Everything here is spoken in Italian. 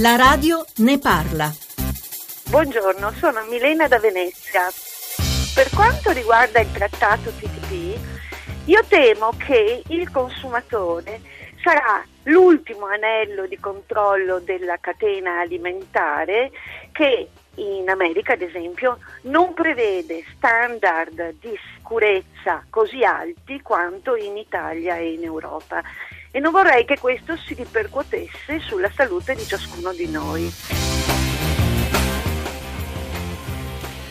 La radio ne parla. Buongiorno, sono Milena da Venezia. Per quanto riguarda il trattato TTP, io temo che il consumatore sarà l'ultimo anello di controllo della catena alimentare che in America, ad esempio, non prevede standard di sicurezza così alti quanto in Italia e in Europa. E non vorrei che questo si ripercuotesse sulla salute di ciascuno di noi.